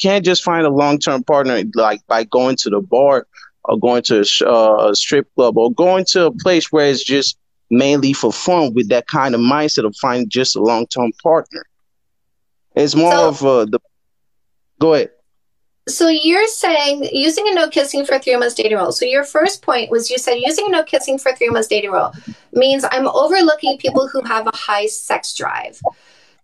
can't just find a long term partner like by going to the bar or going to a, uh, a strip club or going to a place where it's just mainly for fun with that kind of mindset of finding just a long term partner. It's more so, of uh, the. Go ahead. So you're saying using a no kissing for three months dating rule. So your first point was you said using a no kissing for three months dating rule means I'm overlooking people who have a high sex drive.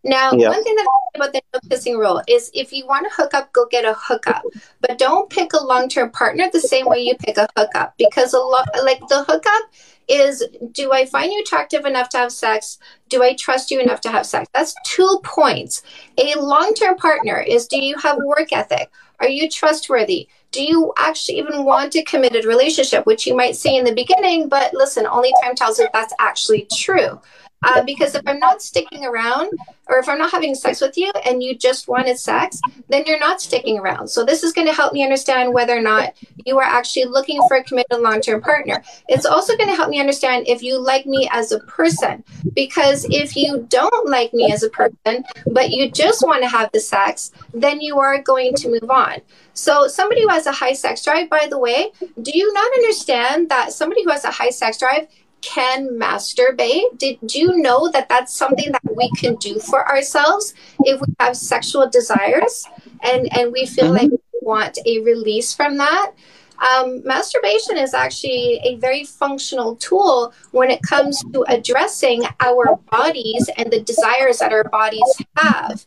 Now, yeah. one thing that I about the no kissing rule is if you want to hook up, go get a hookup, but don't pick a long term partner the same way you pick a hookup because a lot like the hookup is do I find you attractive enough to have sex? Do I trust you enough to have sex? That's two points. A long term partner is do you have a work ethic? Are you trustworthy? Do you actually even want a committed relationship, which you might say in the beginning, but listen, only time tells if that's actually true. Uh, because if I'm not sticking around, or if I'm not having sex with you and you just wanted sex, then you're not sticking around. So this is going to help me understand whether or not you are actually looking for a committed long-term partner. It's also going to help me understand if you like me as a person. Because if you don't like me as a person, but you just want to have the sex, then you are going to move on. So somebody who has a high sex drive, by the way, do you not understand that somebody who has a high sex drive can masturbate. Did you know that that's something that we can do for ourselves if we have sexual desires and and we feel mm-hmm. like we want a release from that? Um, masturbation is actually a very functional tool when it comes to addressing our bodies and the desires that our bodies have.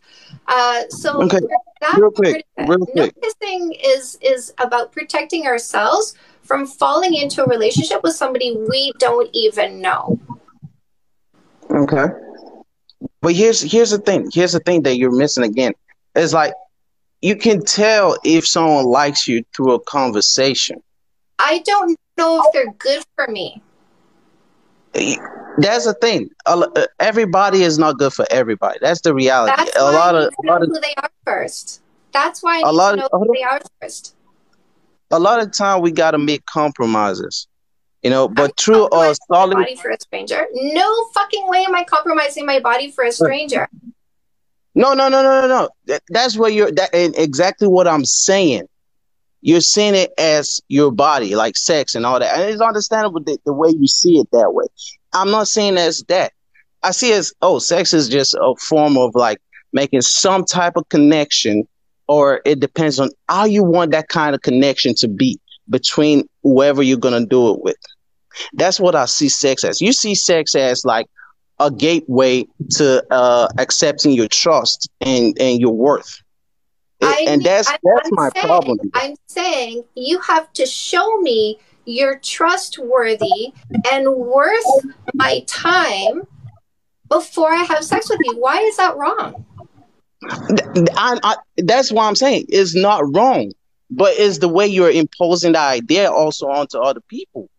Uh, so okay. real quick, real quick. Noticing is is about protecting ourselves from falling into a relationship with somebody we don't even know. Okay. But here's here's the thing. Here's the thing that you're missing again. It's like you can tell if someone likes you through a conversation. I don't know if they're good for me. That's the thing. Uh, everybody is not good for everybody. That's the reality. That's a lot of a lot of who they are first. That's why I a lot to know of, who they are first a lot of time we got to make compromises. You know, but true uh, or solid body for a stranger. No fucking way am I compromising my body for a stranger. No, no, no, no, no, no. That, that's what you're. That exactly what I'm saying. You're seeing it as your body, like sex and all that, and it's understandable the, the way you see it that way. I'm not saying as that. I see it as oh, sex is just a form of like making some type of connection or it depends on how you want that kind of connection to be between whoever you're going to do it with. That's what I see sex as. You see sex as like a gateway to uh, accepting your trust and, and your worth. I and that's that's I'm my saying, problem. I'm saying you have to show me you're trustworthy and worth my time before I have sex with you. Why is that wrong? I, I, that's why I'm saying it's not wrong, but it's the way you're imposing the idea also onto other people.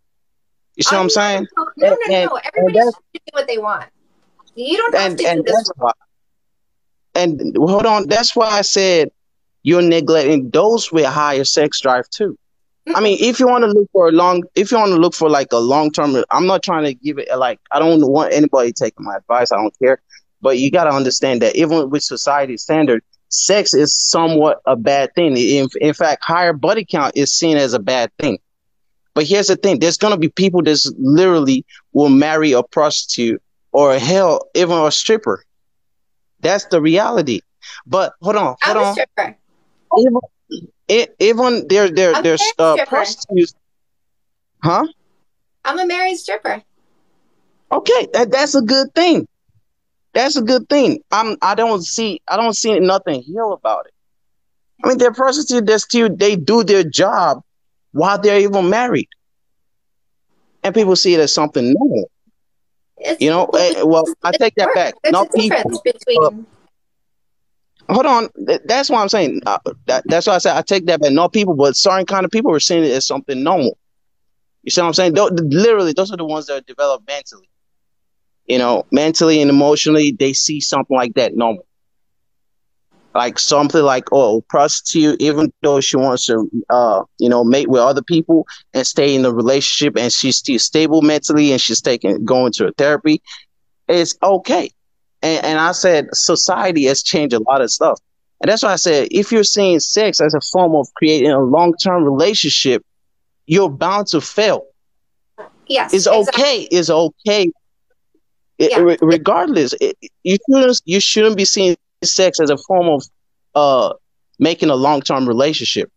You see what I'm saying? No, no, no, no. Everybody should do what they want. You don't have and, to and do this. Why, and hold on, that's why I said you're neglecting those with higher sex drive too. I mean, if you want to look for a long, if you want to look for like a long term, I'm not trying to give it like I don't want anybody taking my advice. I don't care. But you got to understand that even with society standard, sex is somewhat a bad thing. In, in fact, higher body count is seen as a bad thing. But here's the thing: there's gonna be people that literally will marry a prostitute or hell, even a stripper. That's the reality. But hold on, hold I'm on. stripper. Even, it, even there, there, there's uh, prostitutes. Huh? I'm a married stripper. Okay, that, that's a good thing. That's a good thing. I'm I don't see I don't see nothing here about it. I mean they're prostitutes they still they do their job while they're even married. And people see it as something normal. It's, you know, eh, well, I take that back. There's not people. Between... Uh, hold on, that's what I'm saying. Uh, that, that's why I said I take that back. Not people, but certain kind of people are seeing it as something normal. You see what I'm saying? Th- literally, those are the ones that are developed mentally you know, mentally and emotionally, they see something like that normal. Like something like, oh, prostitute, even though she wants to, uh, you know, mate with other people and stay in the relationship and she's still stable mentally and she's taking, going to a therapy, it's okay. And, and I said, society has changed a lot of stuff. And that's why I said if you're seeing sex as a form of creating a long term relationship, you're bound to fail. Yes. It's exactly. okay. It's okay. It, yeah. regardless, it, you shouldn't you shouldn't be seeing sex as a form of uh making a long term relationship.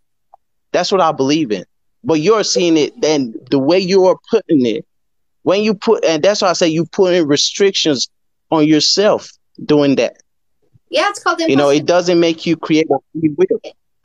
That's what I believe in. But you're seeing it, then the way you are putting it, when you put, and that's why I say you put in restrictions on yourself doing that. Yeah, it's called. You know, it doesn't make you create.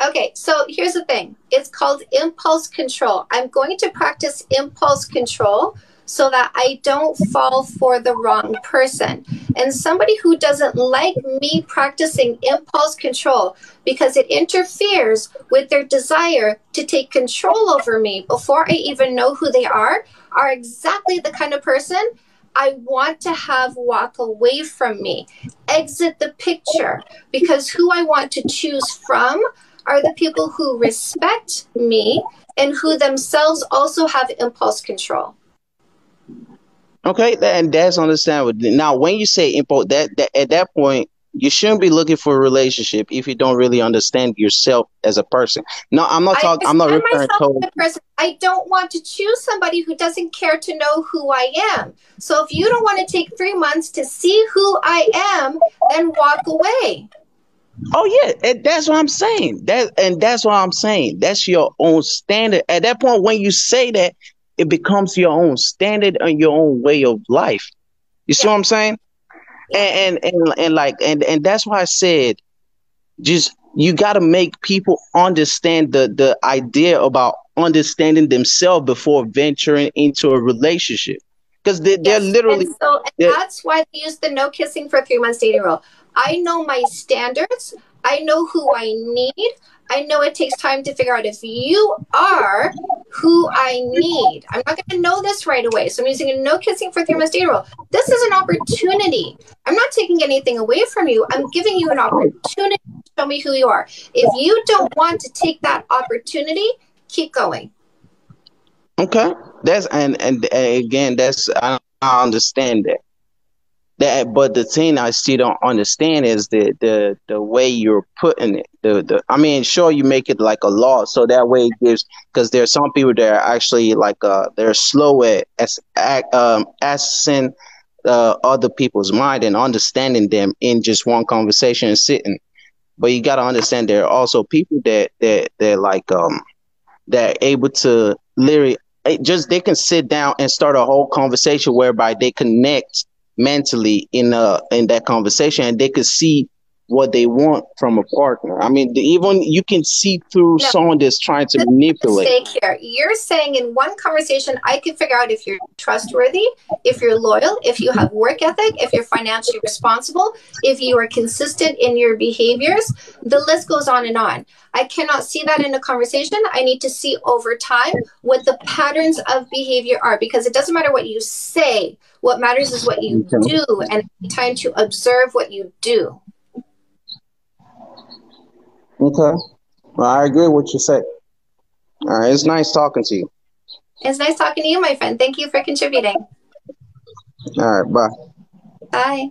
Okay, so here's the thing. It's called impulse control. I'm going to practice impulse control so that I don't fall for the wrong person. And somebody who doesn't like me practicing impulse control because it interferes with their desire to take control over me before I even know who they are, are exactly the kind of person I want to have walk away from me, exit the picture, because who I want to choose from are the people who respect me and who themselves also have impulse control. Okay, and that's understandable. Now, when you say impulse, that, that at that point, you shouldn't be looking for a relationship if you don't really understand yourself as a person. No, I'm not talking. I'm not referring to. Person. I don't want to choose somebody who doesn't care to know who I am. So if you don't want to take three months to see who I am, then walk away. Oh yeah, and that's what I'm saying. That and that's what I'm saying. That's your own standard. At that point, when you say that, it becomes your own standard and your own way of life. You see what I'm saying? And, and and and like and and that's why I said, just you got to make people understand the the idea about understanding themselves before venturing into a relationship because they, they're yes. literally and so and that's why they use the no kissing for three months dating rule i know my standards i know who i need I know it takes time to figure out if you are who I need. I'm not going to know this right away. So I'm using a no kissing for data rule. This is an opportunity. I'm not taking anything away from you. I'm giving you an opportunity to show me who you are. If you don't want to take that opportunity, keep going. Okay. That's and and, and again, that's I, I understand that that but the thing I still don't understand is the the the way you're putting it. The the I mean, sure you make it like a law, so that way it gives because there's some people that are actually like uh they're slow at as um accessing uh, other people's mind and understanding them in just one conversation and sitting. But you gotta understand there are also people that that they're like um that are able to literally just they can sit down and start a whole conversation whereby they connect mentally in uh in that conversation and they could see what they want from a partner. I mean, the, even you can see through no, someone that's trying to manipulate. Mistake here. You're saying in one conversation, I can figure out if you're trustworthy, if you're loyal, if you have work ethic, if you're financially responsible, if you are consistent in your behaviors. The list goes on and on. I cannot see that in a conversation. I need to see over time what the patterns of behavior are because it doesn't matter what you say. What matters is what you do and time to observe what you do. Okay. Well, I agree with what you say. All right. It's nice talking to you. It's nice talking to you, my friend. Thank you for contributing. All right. Bye. Bye.